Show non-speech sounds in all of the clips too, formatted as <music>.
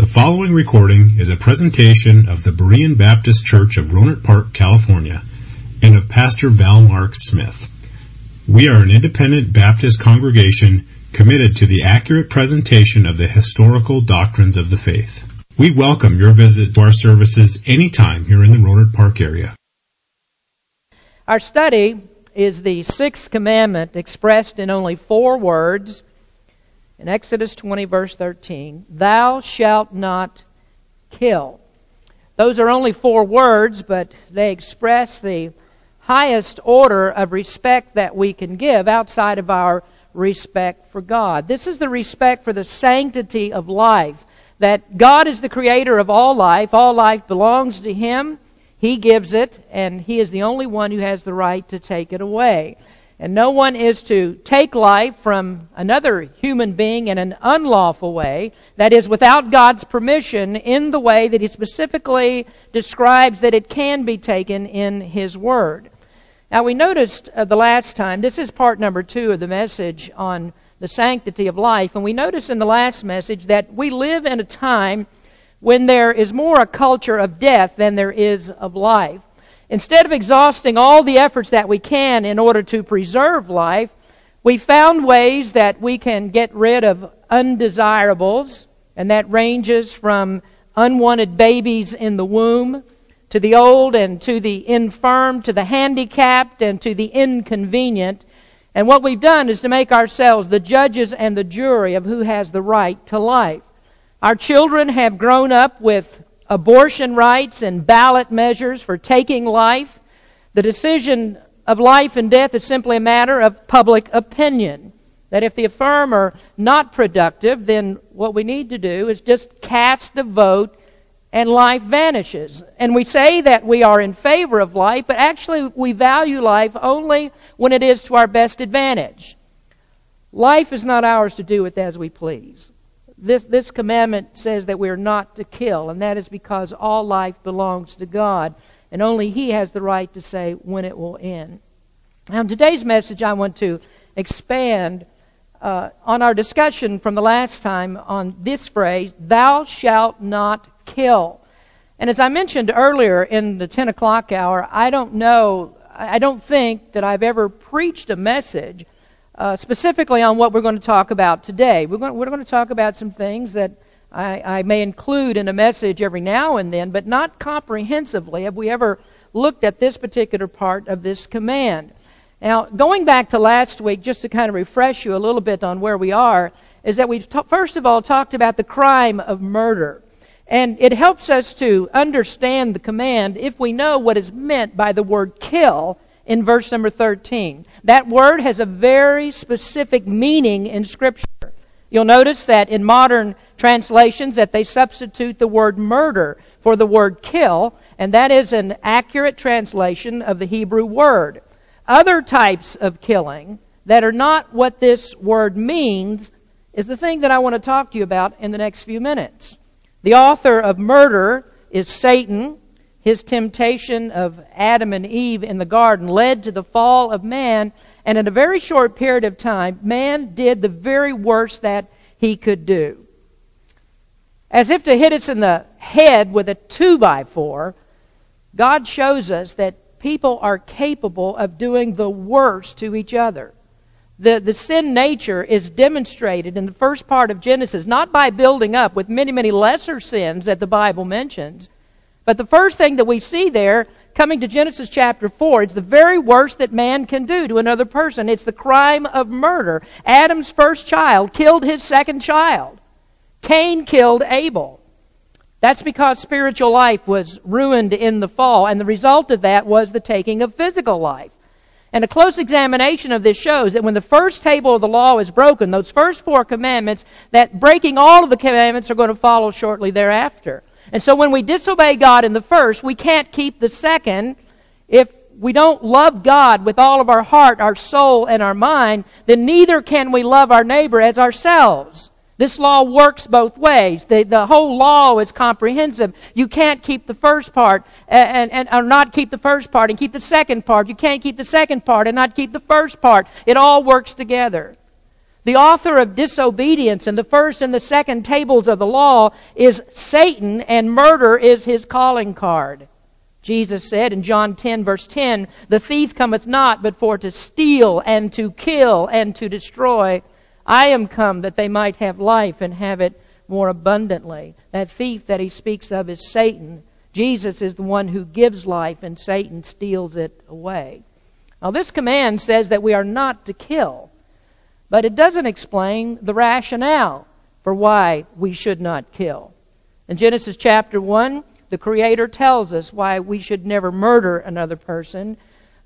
The following recording is a presentation of the Berean Baptist Church of Rohnert Park, California, and of Pastor Val Mark Smith. We are an independent Baptist congregation committed to the accurate presentation of the historical doctrines of the faith. We welcome your visit to our services anytime here in the Rohnert Park area. Our study is the sixth commandment expressed in only four words in Exodus 20, verse 13, Thou shalt not kill. Those are only four words, but they express the highest order of respect that we can give outside of our respect for God. This is the respect for the sanctity of life. That God is the creator of all life. All life belongs to Him. He gives it, and He is the only one who has the right to take it away. And no one is to take life from another human being in an unlawful way, that is, without God's permission, in the way that He specifically describes that it can be taken in His Word. Now, we noticed uh, the last time, this is part number two of the message on the sanctity of life, and we noticed in the last message that we live in a time when there is more a culture of death than there is of life. Instead of exhausting all the efforts that we can in order to preserve life, we found ways that we can get rid of undesirables, and that ranges from unwanted babies in the womb to the old and to the infirm, to the handicapped and to the inconvenient. And what we've done is to make ourselves the judges and the jury of who has the right to life. Our children have grown up with abortion rights and ballot measures for taking life. The decision of life and death is simply a matter of public opinion. That if the affirm are not productive, then what we need to do is just cast the vote and life vanishes. And we say that we are in favor of life, but actually we value life only when it is to our best advantage. Life is not ours to do with as we please this, this commandment says that we are not to kill, and that is because all life belongs to God, and only He has the right to say when it will end. Now, in today's message, I want to expand uh, on our discussion from the last time on this phrase, Thou shalt not kill. And as I mentioned earlier in the 10 o'clock hour, I don't know, I don't think that I've ever preached a message uh, specifically on what we're going to talk about today. We're going, we're going to talk about some things that I, I may include in a message every now and then, but not comprehensively have we ever looked at this particular part of this command. Now, going back to last week, just to kind of refresh you a little bit on where we are, is that we've t- first of all talked about the crime of murder. And it helps us to understand the command if we know what is meant by the word kill in verse number 13. That word has a very specific meaning in Scripture. You'll notice that in modern translations that they substitute the word murder for the word kill, and that is an accurate translation of the Hebrew word. Other types of killing that are not what this word means is the thing that I want to talk to you about in the next few minutes. The author of murder is Satan, his temptation of Adam and Eve in the garden led to the fall of man, and in a very short period of time, man did the very worst that he could do. As if to hit us in the head with a two by four, God shows us that people are capable of doing the worst to each other. The, the sin nature is demonstrated in the first part of Genesis, not by building up with many, many lesser sins that the Bible mentions, but the first thing that we see there, coming to Genesis chapter 4, it's the very worst that man can do to another person. It's the crime of murder. Adam's first child killed his second child. Cain killed Abel. That's because spiritual life was ruined in the fall, and the result of that was the taking of physical life. And a close examination of this shows that when the first table of the law is broken, those first four commandments, that breaking all of the commandments are going to follow shortly thereafter. And so when we disobey God in the first, we can't keep the second. If we don't love God with all of our heart, our soul, and our mind, then neither can we love our neighbor as ourselves. This law works both ways. The, the whole law is comprehensive. You can't keep the first part and, and, or not keep the first part and keep the second part. You can't keep the second part and not keep the first part. It all works together. The author of disobedience in the first and the second tables of the law is Satan, and murder is his calling card. Jesus said in John 10, verse 10, The thief cometh not but for to steal and to kill and to destroy. I am come that they might have life and have it more abundantly. That thief that he speaks of is Satan. Jesus is the one who gives life, and Satan steals it away. Now, this command says that we are not to kill, but it doesn't explain the rationale for why we should not kill. In Genesis chapter 1, the Creator tells us why we should never murder another person.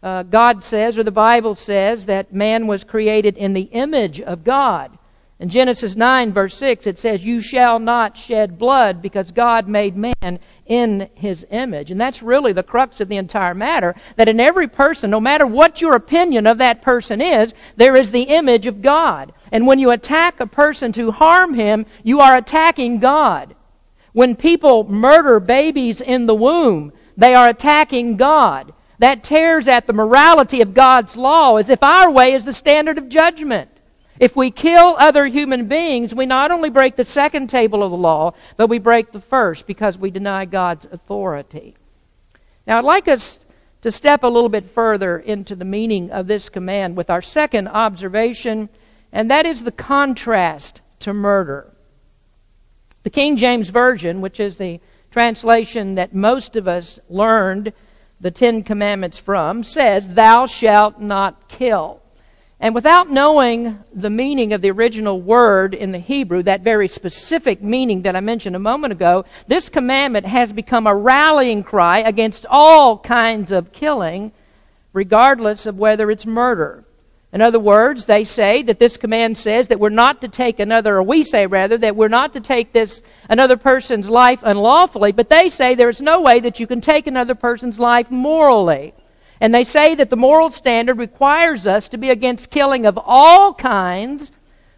Uh, God says, or the Bible says, that man was created in the image of God. In Genesis 9, verse 6, it says, You shall not shed blood because God made man in his image. And that's really the crux of the entire matter that in every person, no matter what your opinion of that person is, there is the image of God. And when you attack a person to harm him, you are attacking God. When people murder babies in the womb, they are attacking God. That tears at the morality of God's law as if our way is the standard of judgment. If we kill other human beings, we not only break the second table of the law, but we break the first because we deny God's authority. Now, I'd like us to step a little bit further into the meaning of this command with our second observation, and that is the contrast to murder. The King James Version, which is the translation that most of us learned the Ten Commandments from, says, Thou shalt not kill. And without knowing the meaning of the original word in the Hebrew, that very specific meaning that I mentioned a moment ago, this commandment has become a rallying cry against all kinds of killing, regardless of whether it's murder. In other words, they say that this command says that we're not to take another, or we say rather, that we're not to take this another person's life unlawfully, but they say there is no way that you can take another person's life morally. And they say that the moral standard requires us to be against killing of all kinds,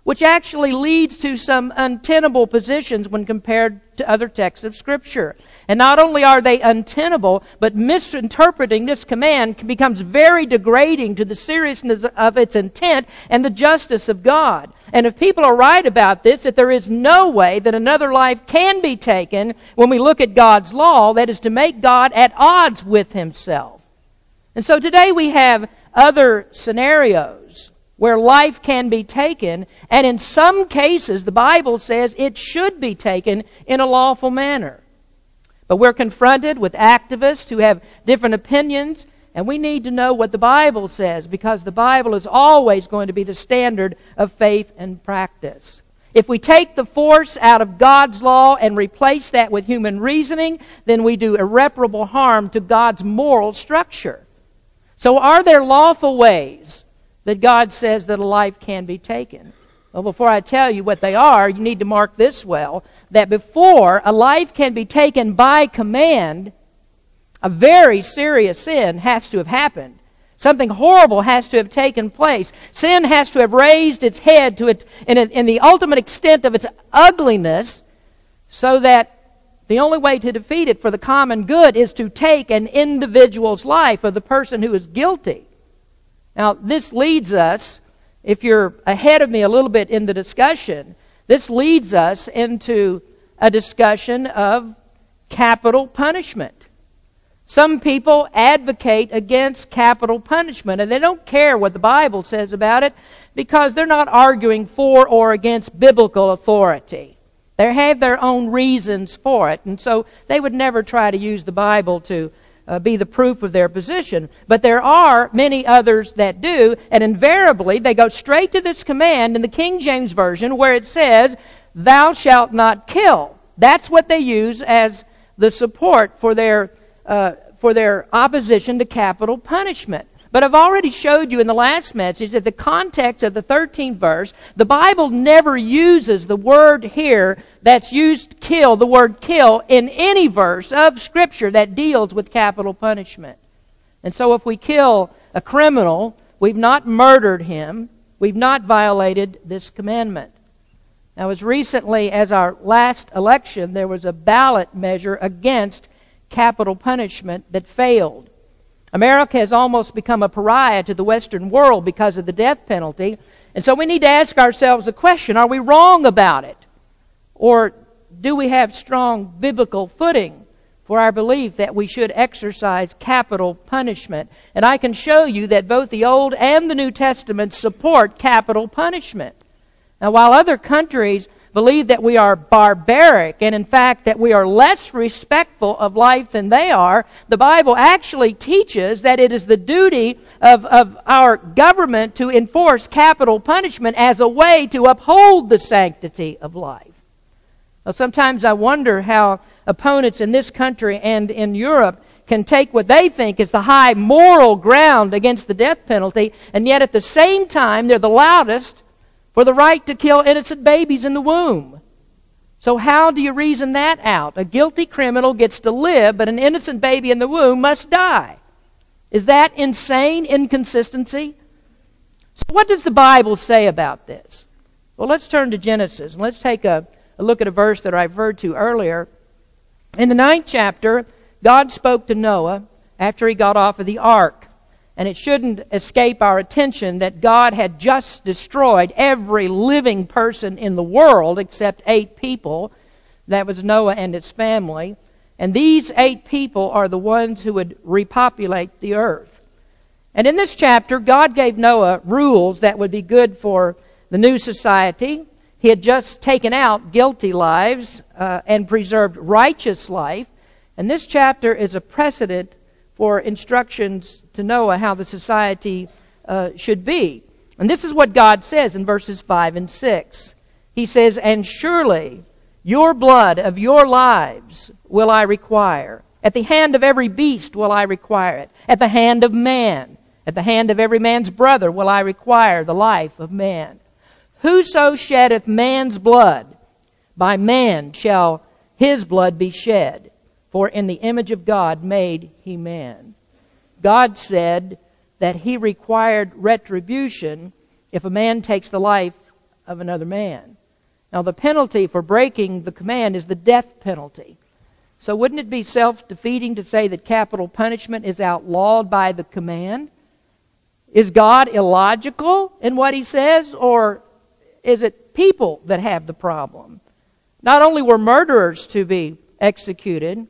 which actually leads to some untenable positions when compared to other texts of Scripture. And not only are they untenable, but misinterpreting this command becomes very degrading to the seriousness of its intent and the justice of God. And if people are right about this, that there is no way that another life can be taken when we look at God's law, that is to make God at odds with himself. And so today we have other scenarios where life can be taken, and in some cases the Bible says it should be taken in a lawful manner. But we're confronted with activists who have different opinions, and we need to know what the Bible says because the Bible is always going to be the standard of faith and practice. If we take the force out of God's law and replace that with human reasoning, then we do irreparable harm to God's moral structure. So, are there lawful ways that God says that a life can be taken? Well, before I tell you what they are, you need to mark this well that before a life can be taken by command, a very serious sin has to have happened. Something horrible has to have taken place. Sin has to have raised its head to its, in, in the ultimate extent of its ugliness, so that the only way to defeat it for the common good is to take an individual's life of the person who is guilty. Now, this leads us if you're ahead of me a little bit in the discussion, this leads us into a discussion of capital punishment. Some people advocate against capital punishment and they don't care what the Bible says about it because they're not arguing for or against biblical authority. They have their own reasons for it and so they would never try to use the Bible to uh, be the proof of their position. But there are many others that do, and invariably they go straight to this command in the King James Version where it says, Thou shalt not kill. That's what they use as the support for their, uh, for their opposition to capital punishment. But I've already showed you in the last message that the context of the 13th verse, the Bible never uses the word here that's used kill, the word kill, in any verse of Scripture that deals with capital punishment. And so if we kill a criminal, we've not murdered him, we've not violated this commandment. Now, as recently as our last election, there was a ballot measure against capital punishment that failed. America has almost become a pariah to the Western world because of the death penalty. And so we need to ask ourselves a question are we wrong about it? Or do we have strong biblical footing for our belief that we should exercise capital punishment? And I can show you that both the Old and the New Testament support capital punishment. Now, while other countries believe that we are barbaric and in fact that we are less respectful of life than they are, the Bible actually teaches that it is the duty of, of our government to enforce capital punishment as a way to uphold the sanctity of life. Now, sometimes I wonder how opponents in this country and in Europe can take what they think is the high moral ground against the death penalty, and yet at the same time they're the loudest for the right to kill innocent babies in the womb. So how do you reason that out? A guilty criminal gets to live, but an innocent baby in the womb must die. Is that insane inconsistency? So what does the Bible say about this? Well, let's turn to Genesis and let's take a, a look at a verse that I referred to earlier. In the ninth chapter, God spoke to Noah after he got off of the ark. And it shouldn't escape our attention that God had just destroyed every living person in the world except eight people. That was Noah and his family. And these eight people are the ones who would repopulate the earth. And in this chapter, God gave Noah rules that would be good for the new society. He had just taken out guilty lives uh, and preserved righteous life. And this chapter is a precedent for instructions to Noah how the society uh, should be. And this is what God says in verses 5 and 6. He says, And surely your blood of your lives will I require. At the hand of every beast will I require it. At the hand of man. At the hand of every man's brother will I require the life of man. Whoso sheddeth man's blood, by man shall his blood be shed. For in the image of God made he man. God said that he required retribution if a man takes the life of another man. Now, the penalty for breaking the command is the death penalty. So, wouldn't it be self defeating to say that capital punishment is outlawed by the command? Is God illogical in what he says, or is it people that have the problem? Not only were murderers to be executed,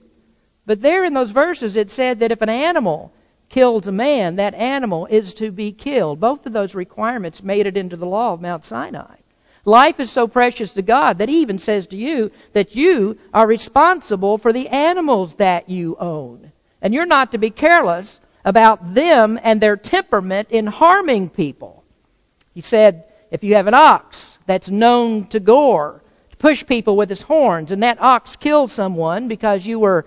but there in those verses it said that if an animal kills a man, that animal is to be killed. Both of those requirements made it into the law of Mount Sinai. Life is so precious to God that He even says to you that you are responsible for the animals that you own. And you're not to be careless about them and their temperament in harming people. He said, if you have an ox that's known to gore, to push people with his horns, and that ox kills someone because you were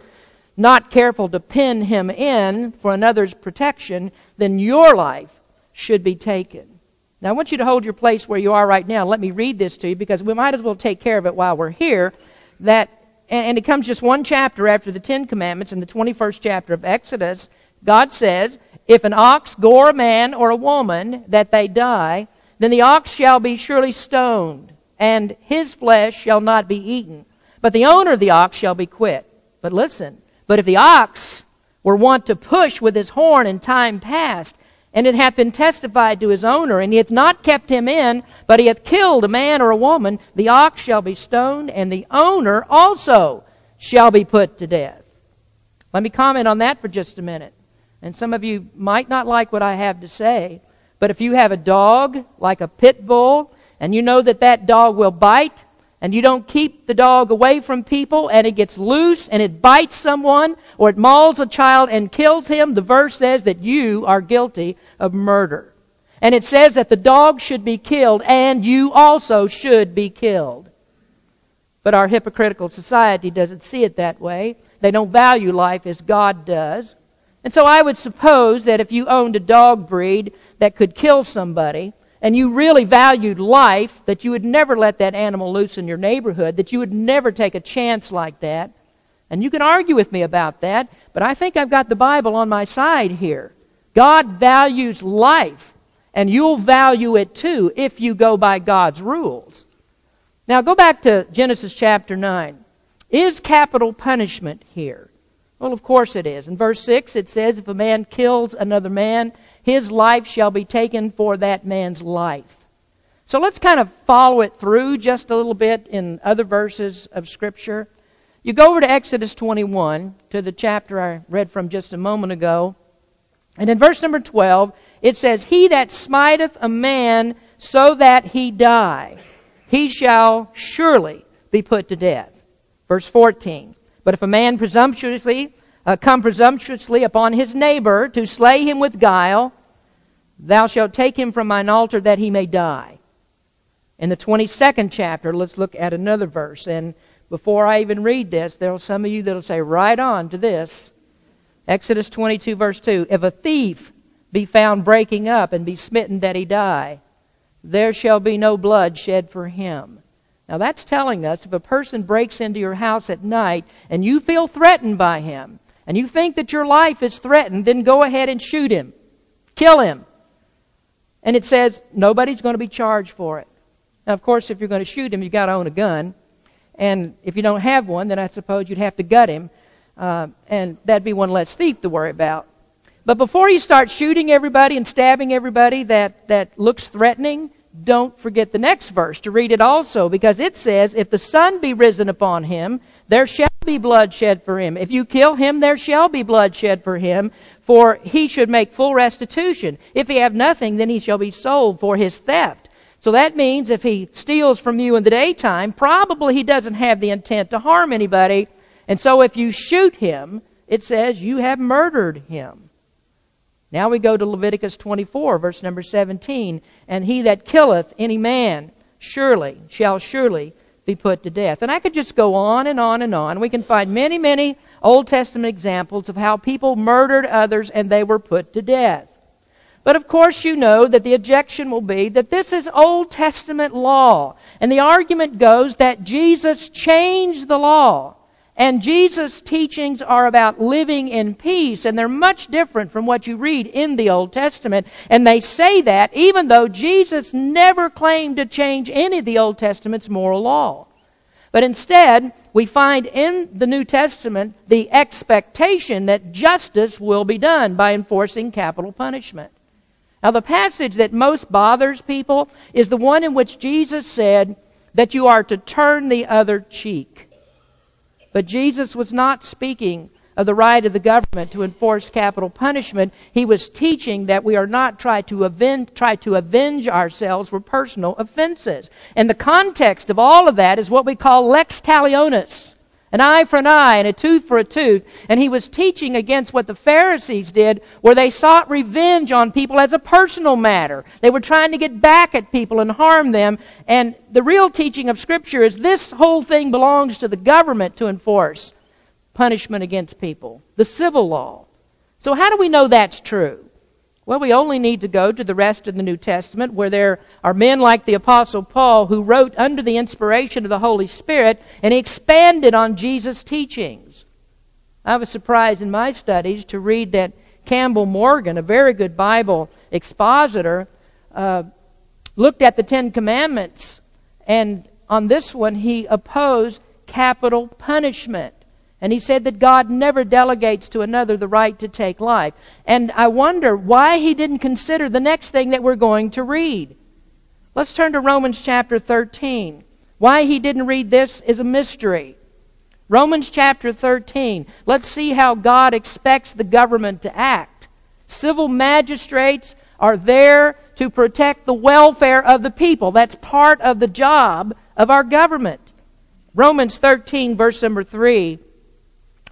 not careful to pin him in for another's protection, then your life should be taken. Now, I want you to hold your place where you are right now. Let me read this to you because we might as well take care of it while we're here. That, and it comes just one chapter after the Ten Commandments in the 21st chapter of Exodus. God says, If an ox gore a man or a woman, that they die, then the ox shall be surely stoned, and his flesh shall not be eaten. But the owner of the ox shall be quit. But listen, but if the ox were wont to push with his horn in time past, and it hath been testified to his owner, and he hath not kept him in, but he hath killed a man or a woman, the ox shall be stoned, and the owner also shall be put to death. Let me comment on that for just a minute. And some of you might not like what I have to say, but if you have a dog, like a pit bull, and you know that that dog will bite, and you don't keep the dog away from people and it gets loose and it bites someone or it mauls a child and kills him, the verse says that you are guilty of murder. And it says that the dog should be killed and you also should be killed. But our hypocritical society doesn't see it that way. They don't value life as God does. And so I would suppose that if you owned a dog breed that could kill somebody, and you really valued life, that you would never let that animal loose in your neighborhood, that you would never take a chance like that. And you can argue with me about that, but I think I've got the Bible on my side here. God values life, and you'll value it too if you go by God's rules. Now go back to Genesis chapter 9. Is capital punishment here? Well, of course it is. In verse 6 it says, If a man kills another man, his life shall be taken for that man's life. So let's kind of follow it through just a little bit in other verses of Scripture. You go over to Exodus 21, to the chapter I read from just a moment ago. And in verse number 12, it says, He that smiteth a man so that he die, he shall surely be put to death. Verse 14. But if a man presumptuously uh, come presumptuously upon his neighbor to slay him with guile, thou shalt take him from mine altar that he may die. In the 22nd chapter, let's look at another verse. And before I even read this, there are some of you that will say, right on to this. Exodus 22, verse 2. If a thief be found breaking up and be smitten that he die, there shall be no blood shed for him. Now that's telling us if a person breaks into your house at night and you feel threatened by him, and you think that your life is threatened, then go ahead and shoot him. Kill him. And it says nobody's going to be charged for it. Now, of course, if you're going to shoot him, you've got to own a gun. And if you don't have one, then I suppose you'd have to gut him. Uh, and that'd be one less thief to worry about. But before you start shooting everybody and stabbing everybody that, that looks threatening, don't forget the next verse to read it also, because it says, If the sun be risen upon him, there shall be blood shed for him. If you kill him, there shall be blood shed for him, for he should make full restitution. If he have nothing, then he shall be sold for his theft. So that means if he steals from you in the daytime, probably he doesn't have the intent to harm anybody. And so if you shoot him, it says you have murdered him. Now we go to Leviticus 24, verse number 17. And he that killeth any man surely shall surely be put to death. And I could just go on and on and on. We can find many, many Old Testament examples of how people murdered others and they were put to death. But of course, you know that the objection will be that this is Old Testament law. And the argument goes that Jesus changed the law. And Jesus' teachings are about living in peace, and they're much different from what you read in the Old Testament. And they say that even though Jesus never claimed to change any of the Old Testament's moral law. But instead, we find in the New Testament the expectation that justice will be done by enforcing capital punishment. Now, the passage that most bothers people is the one in which Jesus said that you are to turn the other cheek. But Jesus was not speaking of the right of the government to enforce capital punishment. He was teaching that we are not try to avenge, try to avenge ourselves for personal offenses. And the context of all of that is what we call lex talionis. An eye for an eye and a tooth for a tooth. And he was teaching against what the Pharisees did, where they sought revenge on people as a personal matter. They were trying to get back at people and harm them. And the real teaching of Scripture is this whole thing belongs to the government to enforce punishment against people, the civil law. So how do we know that's true? Well, we only need to go to the rest of the New Testament where there are men like the Apostle Paul who wrote under the inspiration of the Holy Spirit and expanded on Jesus' teachings. I was surprised in my studies to read that Campbell Morgan, a very good Bible expositor, uh, looked at the Ten Commandments and on this one he opposed capital punishment. And he said that God never delegates to another the right to take life. And I wonder why he didn't consider the next thing that we're going to read. Let's turn to Romans chapter 13. Why he didn't read this is a mystery. Romans chapter 13. Let's see how God expects the government to act. Civil magistrates are there to protect the welfare of the people. That's part of the job of our government. Romans 13, verse number 3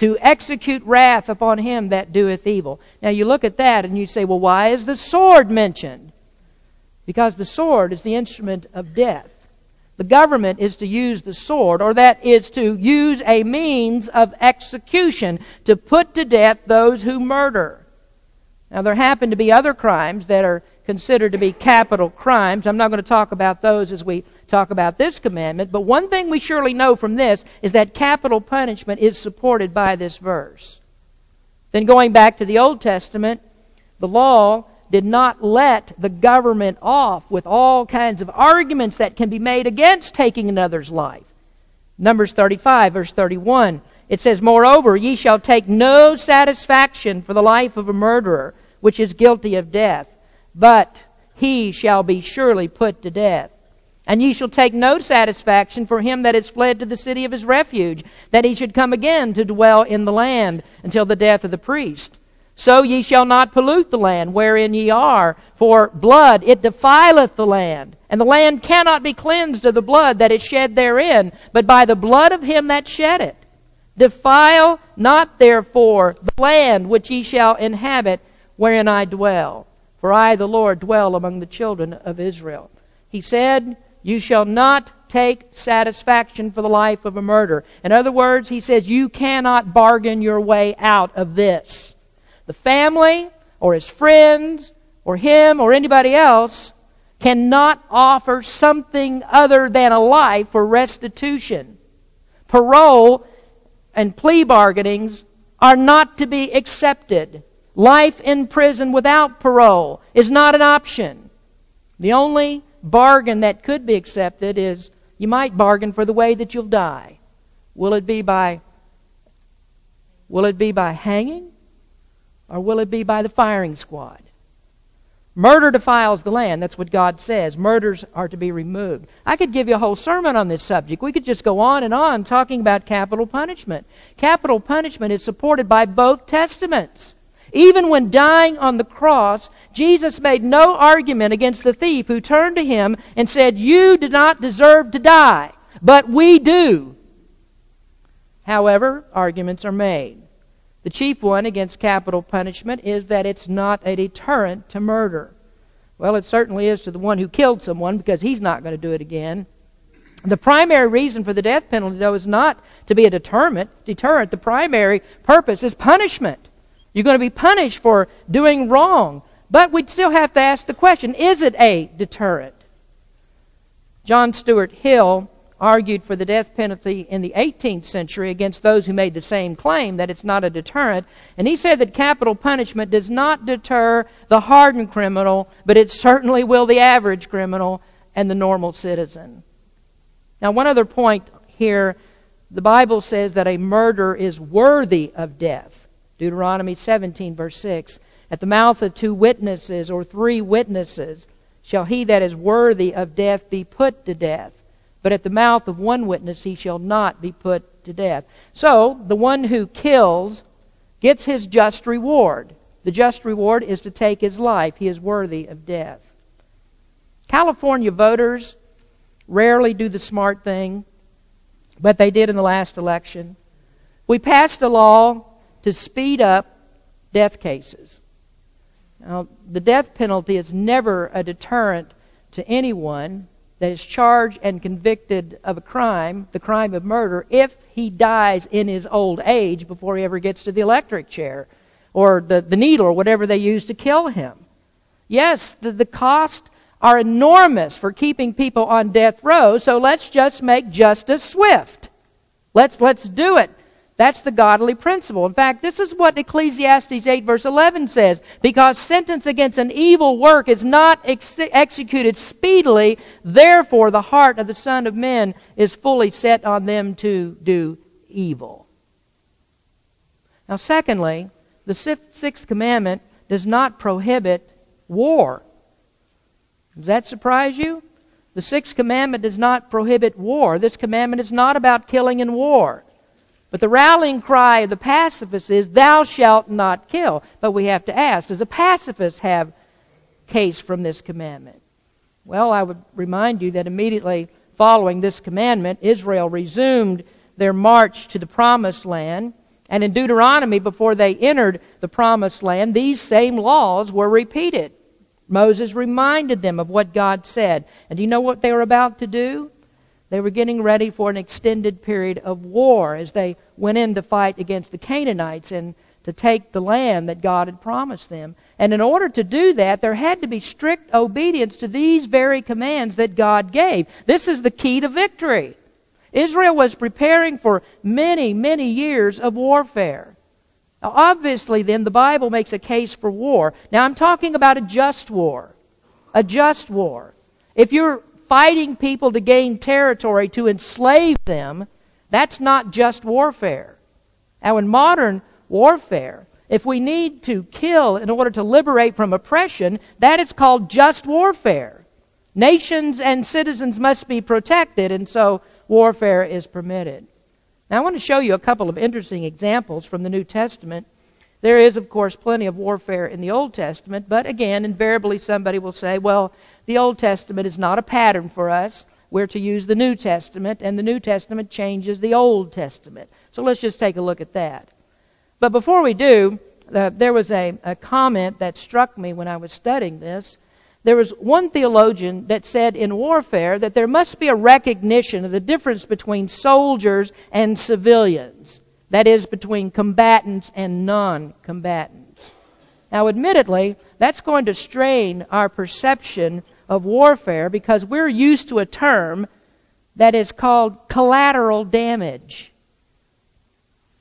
to execute wrath upon him that doeth evil. Now you look at that and you say, well, why is the sword mentioned? Because the sword is the instrument of death. The government is to use the sword, or that is to use a means of execution to put to death those who murder. Now there happen to be other crimes that are considered to be capital crimes. I'm not going to talk about those as we talk about this commandment, but one thing we surely know from this is that capital punishment is supported by this verse. Then going back to the Old Testament, the law did not let the government off with all kinds of arguments that can be made against taking another's life. Numbers 35, verse 31. It says, Moreover, ye shall take no satisfaction for the life of a murderer, which is guilty of death, but he shall be surely put to death. And ye shall take no satisfaction for him that is fled to the city of his refuge, that he should come again to dwell in the land until the death of the priest. So ye shall not pollute the land wherein ye are, for blood it defileth the land. And the land cannot be cleansed of the blood that is shed therein, but by the blood of him that shed it. Defile not therefore the land which ye shall inhabit wherein I dwell. For I, the Lord, dwell among the children of Israel. He said, You shall not take satisfaction for the life of a murderer. In other words, he says, You cannot bargain your way out of this the family or his friends or him or anybody else cannot offer something other than a life for restitution. Parole and plea bargainings are not to be accepted. Life in prison without parole is not an option. The only bargain that could be accepted is you might bargain for the way that you'll die. Will it be by will it be by hanging? Or will it be by the firing squad? Murder defiles the land. That's what God says. Murders are to be removed. I could give you a whole sermon on this subject. We could just go on and on talking about capital punishment. Capital punishment is supported by both testaments. Even when dying on the cross, Jesus made no argument against the thief who turned to him and said, You did not deserve to die, but we do. However, arguments are made. The chief one against capital punishment is that it's not a deterrent to murder. Well, it certainly is to the one who killed someone because he's not going to do it again. The primary reason for the death penalty, though, is not to be a deterrent. Deterrent. The primary purpose is punishment. You're going to be punished for doing wrong. But we'd still have to ask the question is it a deterrent? John Stuart Mill argued for the death penalty in the 18th century against those who made the same claim that it's not a deterrent. And he said that capital punishment does not deter the hardened criminal, but it certainly will the average criminal and the normal citizen. Now, one other point here the Bible says that a murder is worthy of death. Deuteronomy 17, verse 6. At the mouth of two witnesses or three witnesses shall he that is worthy of death be put to death. But at the mouth of one witness he shall not be put to death. So, the one who kills gets his just reward. The just reward is to take his life. He is worthy of death. California voters rarely do the smart thing, but they did in the last election. We passed a law to speed up death cases. Now, the death penalty is never a deterrent to anyone that is charged and convicted of a crime, the crime of murder, if he dies in his old age before he ever gets to the electric chair or the, the needle or whatever they use to kill him. Yes, the, the costs are enormous for keeping people on death row, so let's just make justice swift. Let's, let's do it. That's the godly principle. In fact, this is what Ecclesiastes 8 verse 11 says. Because sentence against an evil work is not ex- executed speedily, therefore the heart of the Son of Men is fully set on them to do evil. Now, secondly, the sixth commandment does not prohibit war. Does that surprise you? The sixth commandment does not prohibit war. This commandment is not about killing in war. But the rallying cry of the pacifists is, Thou shalt not kill. But we have to ask, does a pacifist have case from this commandment? Well, I would remind you that immediately following this commandment, Israel resumed their march to the promised land. And in Deuteronomy, before they entered the promised land, these same laws were repeated. Moses reminded them of what God said. And do you know what they were about to do? They were getting ready for an extended period of war as they went in to fight against the Canaanites. And to take the land that God had promised them. And in order to do that, there had to be strict obedience to these very commands that God gave. This is the key to victory. Israel was preparing for many, many years of warfare. Now, obviously, then, the Bible makes a case for war. Now, I'm talking about a just war. A just war. If you're fighting people to gain territory to enslave them, that's not just warfare. Now, in modern warfare, if we need to kill in order to liberate from oppression, that is called just warfare. Nations and citizens must be protected, and so warfare is permitted. Now, I want to show you a couple of interesting examples from the New Testament. There is, of course, plenty of warfare in the Old Testament, but again, invariably somebody will say, well, the Old Testament is not a pattern for us. We're to use the New Testament, and the New Testament changes the Old Testament. So let's just take a look at that. But before we do, uh, there was a, a comment that struck me when I was studying this. There was one theologian that said in warfare that there must be a recognition of the difference between soldiers and civilians. That is, between combatants and non combatants. Now, admittedly, that's going to strain our perception of warfare because we're used to a term that is called collateral damage.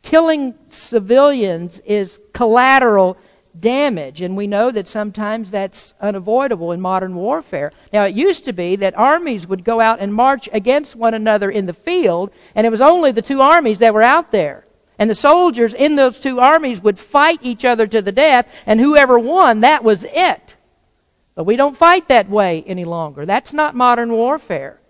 Killing civilians is collateral damage. And we know that sometimes that's unavoidable in modern warfare. Now, it used to be that armies would go out and march against one another in the field, and it was only the two armies that were out there. And the soldiers in those two armies would fight each other to the death, and whoever won, that was it. But we don't fight that way any longer. That's not modern warfare.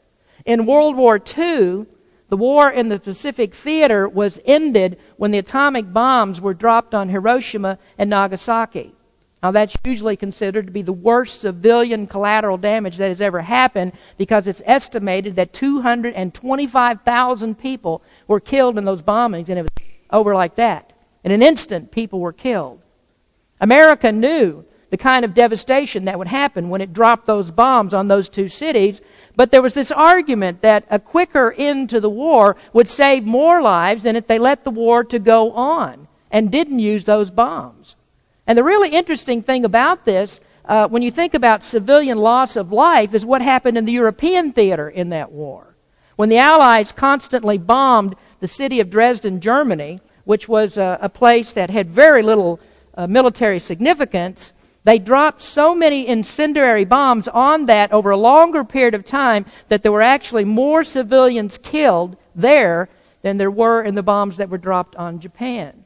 In World War II, the war in the Pacific Theater was ended when the atomic bombs were dropped on Hiroshima and Nagasaki. Now, that's usually considered to be the worst civilian collateral damage that has ever happened because it's estimated that 225,000 people were killed in those bombings, and it was over like that. In an instant, people were killed. America knew the kind of devastation that would happen when it dropped those bombs on those two cities, but there was this argument that a quicker end to the war would save more lives than if they let the war to go on and didn't use those bombs. And the really interesting thing about this, uh, when you think about civilian loss of life, is what happened in the European theater in that war. When the Allies constantly bombed the city of Dresden, Germany, which was a, a place that had very little uh, military significance, they dropped so many incendiary bombs on that over a longer period of time that there were actually more civilians killed there than there were in the bombs that were dropped on Japan.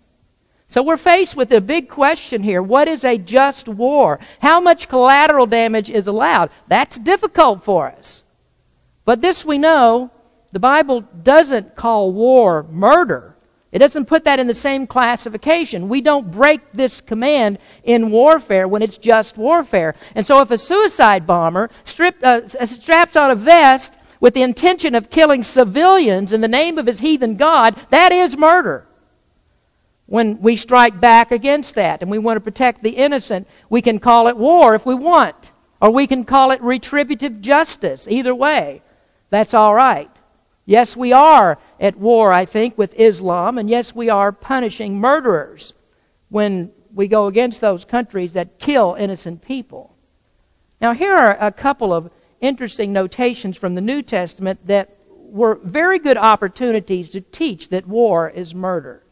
So we're faced with a big question here. What is a just war? How much collateral damage is allowed? That's difficult for us. But this we know, the Bible doesn't call war murder. It doesn't put that in the same classification. We don't break this command in warfare when it's just warfare. And so if a suicide bomber stripped, uh, straps on a vest with the intention of killing civilians in the name of his heathen God, that is murder. When we strike back against that and we want to protect the innocent, we can call it war if we want. Or we can call it retributive justice. Either way, that's all right. Yes, we are at war, I think, with Islam, and yes, we are punishing murderers when we go against those countries that kill innocent people. Now, here are a couple of interesting notations from the New Testament that were very good opportunities to teach that war is murder.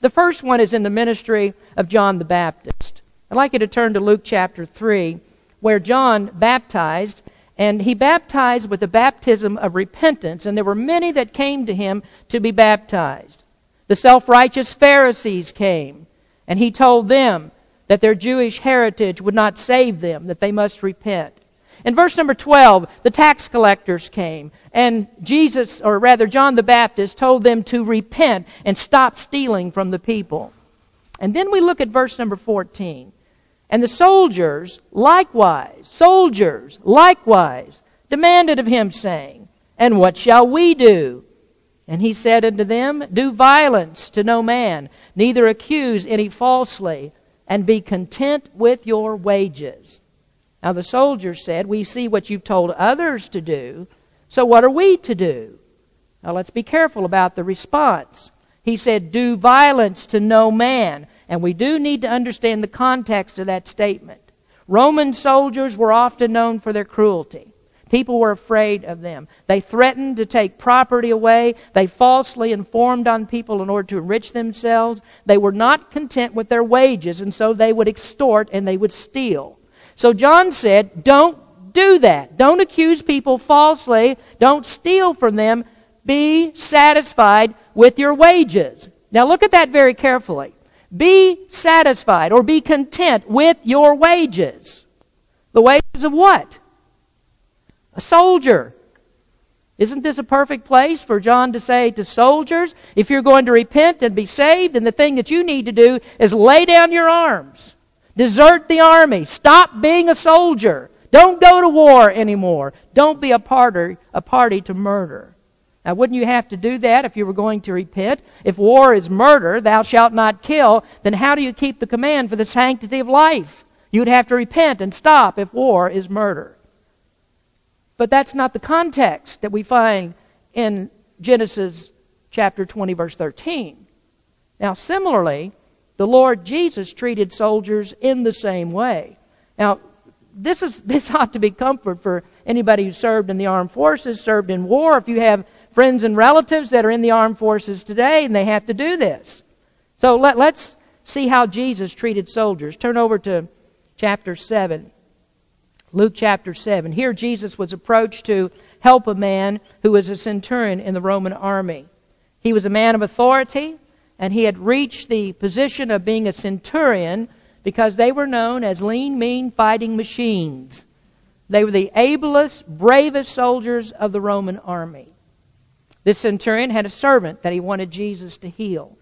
The first one is in the ministry of John the Baptist. I'd like you to turn to Luke chapter 3, where John baptized and he baptized with the baptism of repentance, and there were many that came to him to be baptized. The self righteous Pharisees came, and he told them that their Jewish heritage would not save them, that they must repent. In verse number 12, the tax collectors came, and Jesus, or rather John the Baptist, told them to repent and stop stealing from the people. And then we look at verse number 14. And the soldiers likewise, soldiers likewise, demanded of him, saying, And what shall we do? And he said unto them, Do violence to no man, neither accuse any falsely, and be content with your wages. Now the soldiers said, We see what you've told others to do, so what are we to do? Now let's be careful about the response. He said, Do violence to no man. And we do need to understand the context of that statement. Roman soldiers were often known for their cruelty. People were afraid of them. They threatened to take property away. They falsely informed on people in order to enrich themselves. They were not content with their wages, and so they would extort and they would steal. So John said, don't do that. Don't accuse people falsely. Don't steal from them. Be satisfied with your wages. Now look at that very carefully. Be satisfied or be content with your wages. The wages of what? A soldier. Isn't this a perfect place for John to say to soldiers, if you're going to repent and be saved, then the thing that you need to do is lay down your arms. Desert the army. Stop being a soldier. Don't go to war anymore. Don't be a party, a party to murder. Now, wouldn't you have to do that if you were going to repent? If war is murder, thou shalt not kill, then how do you keep the command for the sanctity of life? You'd have to repent and stop if war is murder. But that's not the context that we find in Genesis chapter 20, verse 13. Now, similarly, the Lord Jesus treated soldiers in the same way. Now, this is <laughs> this ought to be comfort for anybody who served in the armed forces, served in war. If you have friends and relatives that are in the armed forces today and they have to do this. So let, let's see how Jesus treated soldiers. Turn over to chapter 7. Luke chapter 7. Here Jesus was approached to help a man who was a centurion in the Roman army. He was a man of authority, and he had reached the position of being a centurion because they were known as lean, mean fighting machines. They were the ablest, bravest soldiers of the Roman army. This centurion had a servant that he wanted Jesus to heal.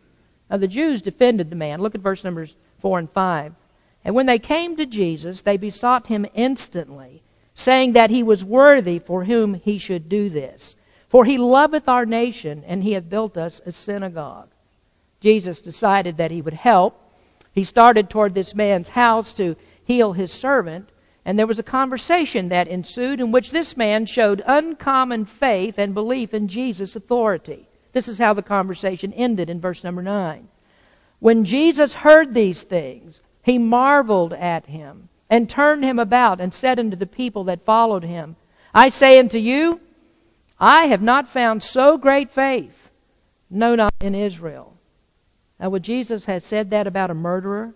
Now the Jews defended the man. Look at verse numbers 4 and 5. And when they came to Jesus, they besought him instantly, saying that he was worthy for whom he should do this. For he loveth our nation, and he hath built us a synagogue. Jesus decided that he would help. He started toward this man's house to heal his servant, and there was a conversation that ensued in which this man showed uncommon faith and belief in Jesus' authority. This is how the conversation ended in verse number 9. When Jesus heard these things, he marveled at him and turned him about and said unto the people that followed him, I say unto you, I have not found so great faith, no, not in Israel. Now, would Jesus have said that about a murderer?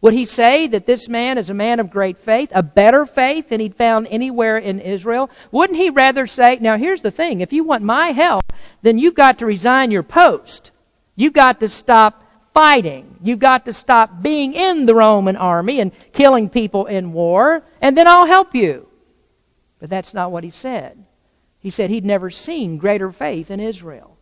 Would he say that this man is a man of great faith, a better faith than he'd found anywhere in Israel? Wouldn't he rather say, now here's the thing, if you want my help, then you've got to resign your post. You've got to stop fighting. You've got to stop being in the Roman army and killing people in war, and then I'll help you. But that's not what he said. He said he'd never seen greater faith in Israel.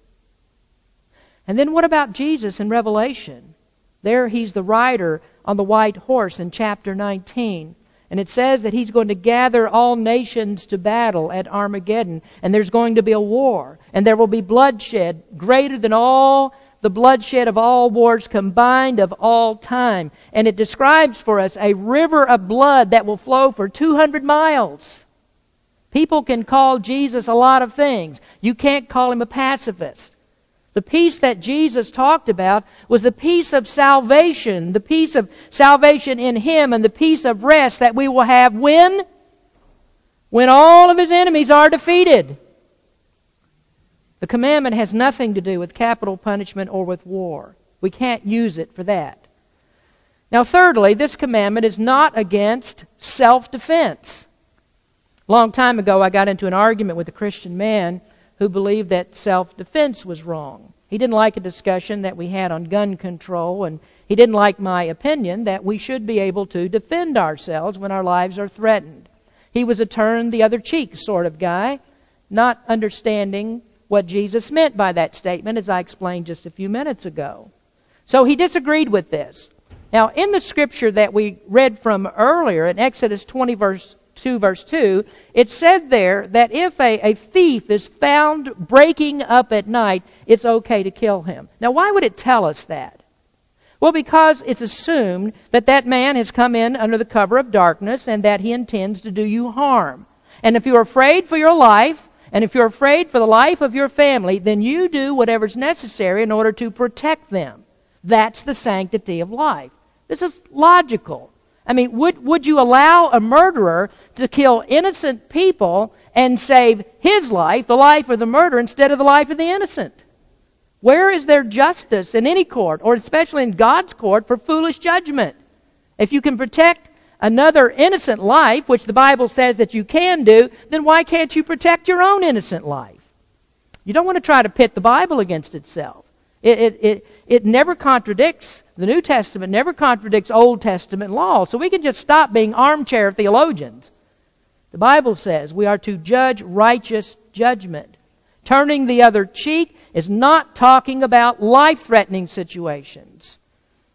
And then what about Jesus in Revelation? There he's the rider on the white horse in chapter 19. And it says that he's going to gather all nations to battle at Armageddon. And there's going to be a war. And there will be bloodshed greater than all the bloodshed of all wars combined of all time. And it describes for us a river of blood that will flow for 200 miles. People can call Jesus a lot of things. You can't call him a pacifist. The peace that Jesus talked about was the peace of salvation, the peace of salvation in Him, and the peace of rest that we will have when? When all of His enemies are defeated. The commandment has nothing to do with capital punishment or with war. We can't use it for that. Now, thirdly, this commandment is not against self defense. A long time ago, I got into an argument with a Christian man who believed that self defense was wrong. He didn't like a discussion that we had on gun control, and he didn't like my opinion that we should be able to defend ourselves when our lives are threatened. He was a turn the other cheek sort of guy, not understanding what Jesus meant by that statement, as I explained just a few minutes ago. So he disagreed with this. Now, in the scripture that we read from earlier, in Exodus 20, verse 2, verse 2, it said there that if a, a thief is found breaking up at night, it's okay to kill him. Now, why would it tell us that? Well, because it's assumed that that man has come in under the cover of darkness and that he intends to do you harm. And if you're afraid for your life, and if you're afraid for the life of your family, then you do whatever's necessary in order to protect them. That's the sanctity of life. This is logical. I mean, would, would you allow a murderer to kill innocent people and save his life, the life of the murderer, instead of the life of the innocent? Where is there justice in any court, or especially in God's court, for foolish judgment? If you can protect another innocent life, which the Bible says that you can do, then why can't you protect your own innocent life? You don't want to try to pit the Bible against itself. It, it, it, it never contradicts, the New Testament never contradicts Old Testament law. So we can just stop being armchair theologians. The Bible says we are to judge righteous judgment. Turning the other cheek is not talking about life threatening situations.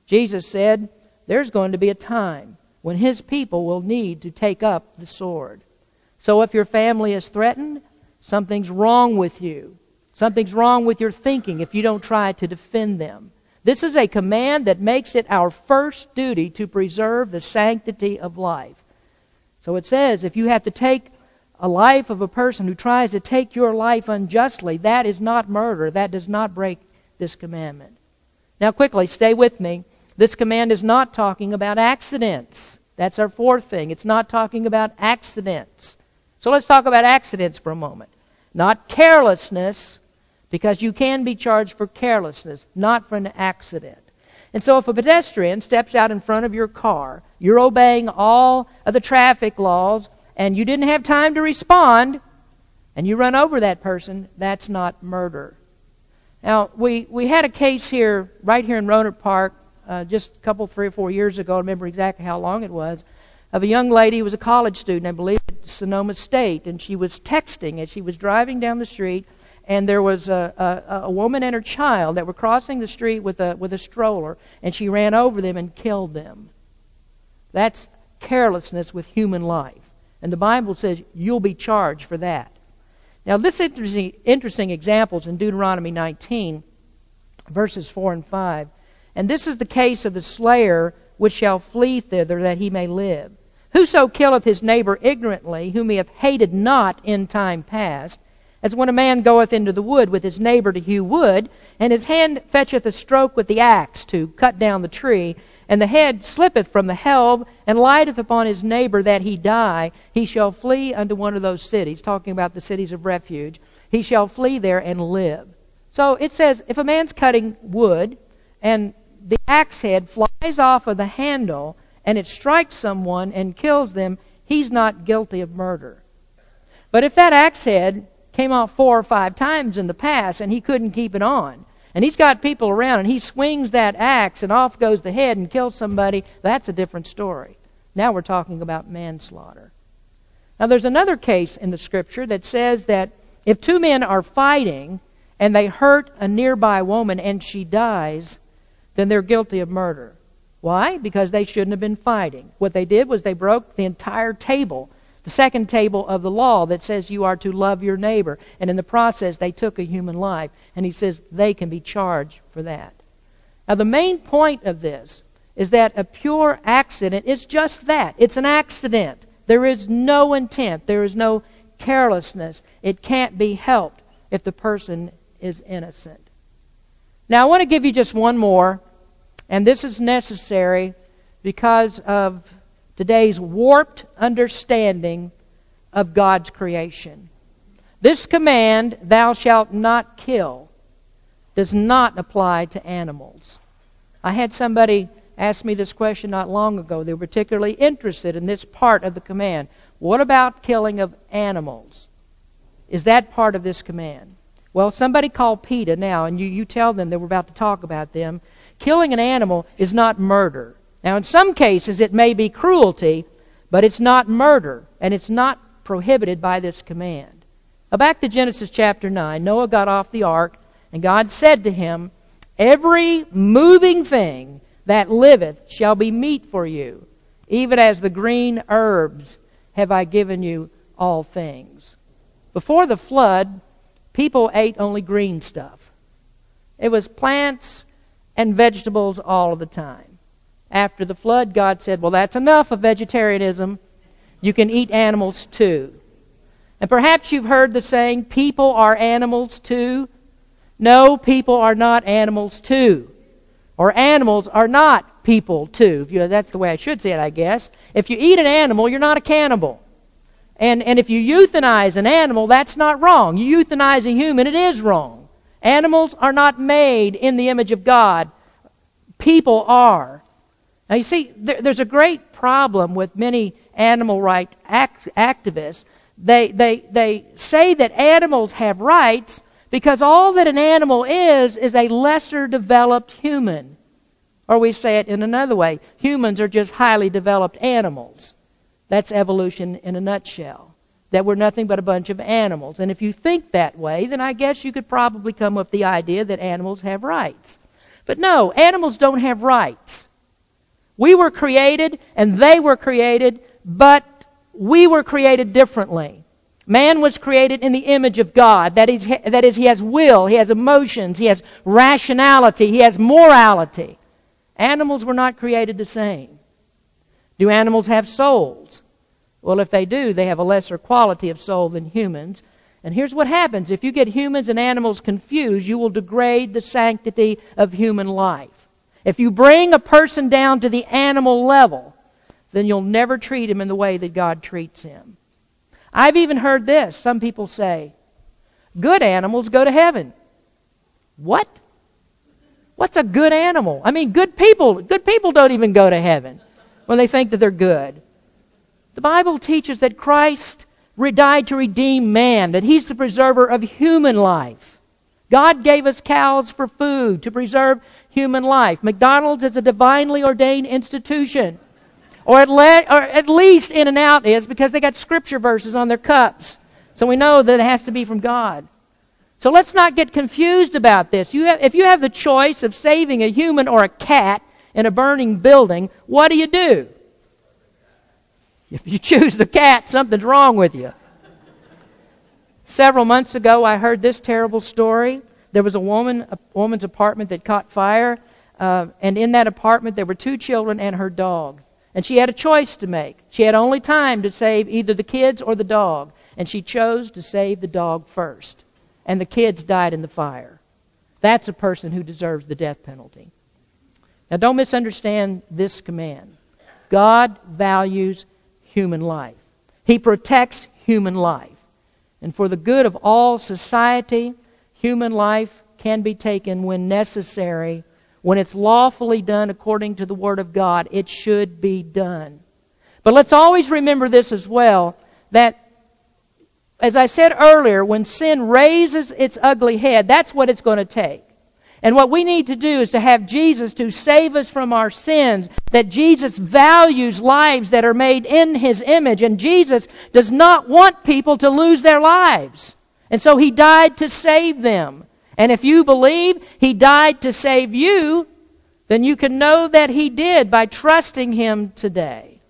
Jesus said there's going to be a time when his people will need to take up the sword. So if your family is threatened, something's wrong with you. Something's wrong with your thinking if you don't try to defend them. This is a command that makes it our first duty to preserve the sanctity of life. So it says if you have to take a life of a person who tries to take your life unjustly, that is not murder. That does not break this commandment. Now, quickly, stay with me. This command is not talking about accidents. That's our fourth thing. It's not talking about accidents. So let's talk about accidents for a moment. Not carelessness, because you can be charged for carelessness, not for an accident. And so if a pedestrian steps out in front of your car, you're obeying all of the traffic laws, and you didn't have time to respond, and you run over that person, that's not murder. Now, we, we had a case here, right here in Rohnert Park, uh, just a couple, three or four years ago, I remember exactly how long it was, of a young lady who was a college student, I believe, at Sonoma State, and she was texting as she was driving down the street and there was a, a, a woman and her child that were crossing the street with a, with a stroller, and she ran over them and killed them. That's carelessness with human life. And the Bible says you'll be charged for that. Now, this interesting, interesting examples in Deuteronomy 19, verses 4 and 5. And this is the case of the slayer which shall flee thither that he may live. Whoso killeth his neighbor ignorantly, whom he hath hated not in time past, as when a man goeth into the wood with his neighbor to hew wood, and his hand fetcheth a stroke with the axe to cut down the tree, and the head slippeth from the helve, and lighteth upon his neighbor that he die, he shall flee unto one of those cities, talking about the cities of refuge. He shall flee there and live. So it says, if a man's cutting wood, and the axe head flies off of the handle, and it strikes someone and kills them, he's not guilty of murder. But if that axe head came off four or five times in the past and he couldn't keep it on. And he's got people around and he swings that axe and off goes the head and kills somebody. That's a different story. Now we're talking about manslaughter. Now there's another case in the scripture that says that if two men are fighting and they hurt a nearby woman and she dies, then they're guilty of murder. Why? Because they shouldn't have been fighting. What they did was they broke the entire table the second table of the law that says you are to love your neighbor. And in the process, they took a human life. And he says they can be charged for that. Now, the main point of this is that a pure accident is just that it's an accident. There is no intent, there is no carelessness. It can't be helped if the person is innocent. Now, I want to give you just one more, and this is necessary because of today's warped understanding of God's creation. This command, thou shalt not kill, does not apply to animals. I had somebody ask me this question not long ago. They were particularly interested in this part of the command. What about killing of animals? Is that part of this command? Well, somebody called PETA now, and you, you tell them that we're about to talk about them. Killing an animal is not murder. Now, in some cases, it may be cruelty, but it's not murder, and it's not prohibited by this command. Now, back to Genesis chapter 9. Noah got off the ark, and God said to him, Every moving thing that liveth shall be meat for you, even as the green herbs have I given you all things. Before the flood, people ate only green stuff. It was plants and vegetables all of the time after the flood, God said, Well, that's enough of vegetarianism. You can eat animals too. And perhaps you've heard the saying, People are animals too. No, people are not animals too. or animals are not people too. You, that's the way I should say it, I guess. If you eat an animal, you're not a cannibal. And, and if you euthanize an animal, that's not wrong. You euthanize a human, it is wrong. Animals are not made in the image of God. People are. Now you see, there, there's a great problem with many animal rights act, activists. They, they, they say that animals have rights because all that an animal is is a lesser developed human. Or we say it in another way humans are just highly developed animals. That's evolution in a nutshell. That we're nothing but a bunch of animals. And if you think that way, then I guess you could probably come up with the idea that animals have rights. But no, animals don't have rights. We were created and they were created, but we were created differently. Man was created in the image of God. That is, that is, he has will, he has emotions, he has rationality, he has morality. Animals were not created the same. Do animals have souls? Well, if they do, they have a lesser quality of soul than humans. And here's what happens if you get humans and animals confused, you will degrade the sanctity of human life. If you bring a person down to the animal level, then you'll never treat him in the way that God treats him. I've even heard this. Some people say, good animals go to heaven. What? What's a good animal? I mean, good people, good people don't even go to heaven when they think that they're good. The Bible teaches that Christ died to redeem man, that he's the preserver of human life. God gave us cows for food to preserve human life. McDonald's is a divinely ordained institution. Or at, le- or at least In-N-Out is because they got scripture verses on their cups. So we know that it has to be from God. So let's not get confused about this. You have, if you have the choice of saving a human or a cat in a burning building, what do you do? If you <laughs> choose the cat, something's wrong with you. Several months ago, I heard this terrible story. There was a woman, a woman's apartment that caught fire, uh, and in that apartment there were two children and her dog. And she had a choice to make. She had only time to save either the kids or the dog. And she chose to save the dog first. And the kids died in the fire. That's a person who deserves the death penalty. Now, don't misunderstand this command. God values human life, He protects human life. And for the good of all society, human life can be taken when necessary when it's lawfully done according to the Word of God, it should be done. But let's always remember this as well that, as I said earlier, when sin raises its ugly head, that's what it's going to take. And what we need to do is to have Jesus to save us from our sins, that Jesus values lives that are made in His image, and Jesus does not want people to lose their lives. And so He died to save them. And if you believe He died to save you, then you can know that He did by trusting Him today.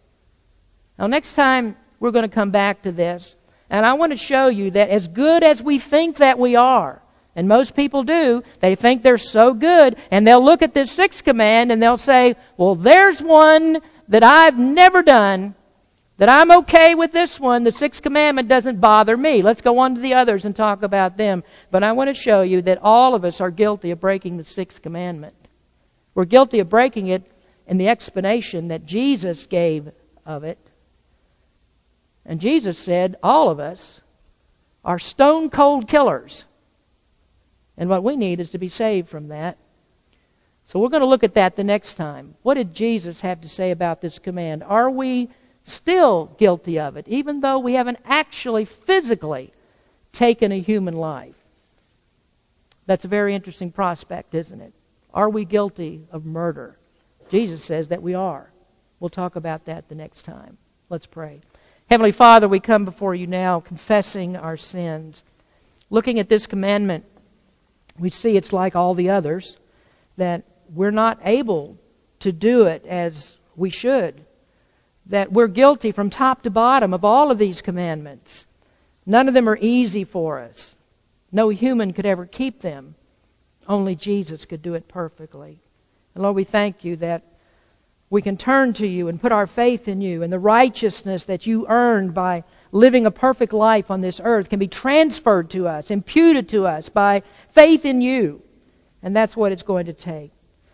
Now, next time we're going to come back to this, and I want to show you that as good as we think that we are, and most people do, they think they're so good, and they'll look at this sixth command and they'll say, well, there's one that I've never done, that I'm okay with this one. The sixth commandment doesn't bother me. Let's go on to the others and talk about them. But I want to show you that all of us are guilty of breaking the sixth commandment. We're guilty of breaking it in the explanation that Jesus gave of it. And Jesus said, all of us are stone cold killers. And what we need is to be saved from that. So we're going to look at that the next time. What did Jesus have to say about this command? Are we still guilty of it, even though we haven't actually physically taken a human life. That's a very interesting prospect, isn't it? Are we guilty of murder? Jesus says that we are. We'll talk about that the next time. Let's pray. Heavenly Father, we come before you now confessing our sins. Looking at this commandment, we see it's like all the others, that we're not able to do it as we should that we're guilty from top to bottom of all of these commandments. None of them are easy for us. No human could ever keep them. Only Jesus could do it perfectly. And Lord, we thank you that we can turn to you and put our faith in you, and the righteousness that you earned by living a perfect life on this earth can be transferred to us, imputed to us by faith in you. And that's what it's going to take.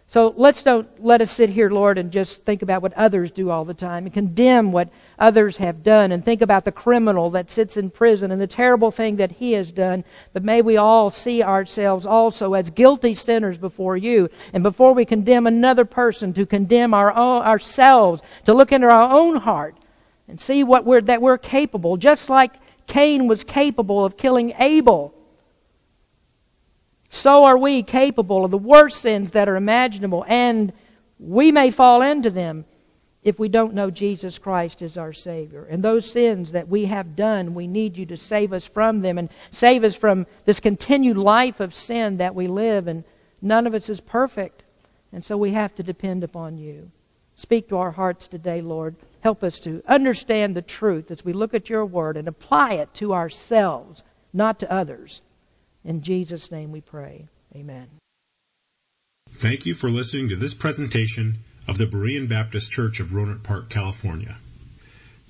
So let's don't let us sit here, Lord, and just think about what others do all the time and condemn what others have done and think about the criminal that sits in prison and the terrible thing that he has done. But may we all see ourselves also as guilty sinners before you. And before we condemn another person, to condemn our own, ourselves, to look into our own heart and see what we're, that we're capable, just like Cain was capable of killing Abel so are we capable of the worst sins that are imaginable, and we may fall into them if we don't know Jesus Christ as our Savior. And those sins that we have done, we need you to save us from them and save us from this continued life of sin that we live. And none of us is perfect, and so we have to depend upon you. Speak to our hearts today, Lord. Help us to understand the truth as we look at your word and apply it to ourselves, not to others. In Jesus' name we pray. Amen. Thank you for listening to this presentation of the Berean Baptist Church of Rohnert Park, California.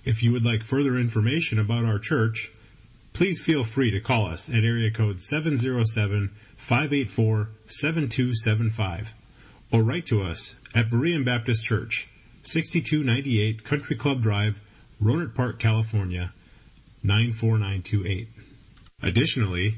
If you would like further information about our church, please feel free to call us at area code 707-584-7275 or write to us at Berean Baptist Church, 6298 Country Club Drive, Rohnert Park, California, 94928. Additionally,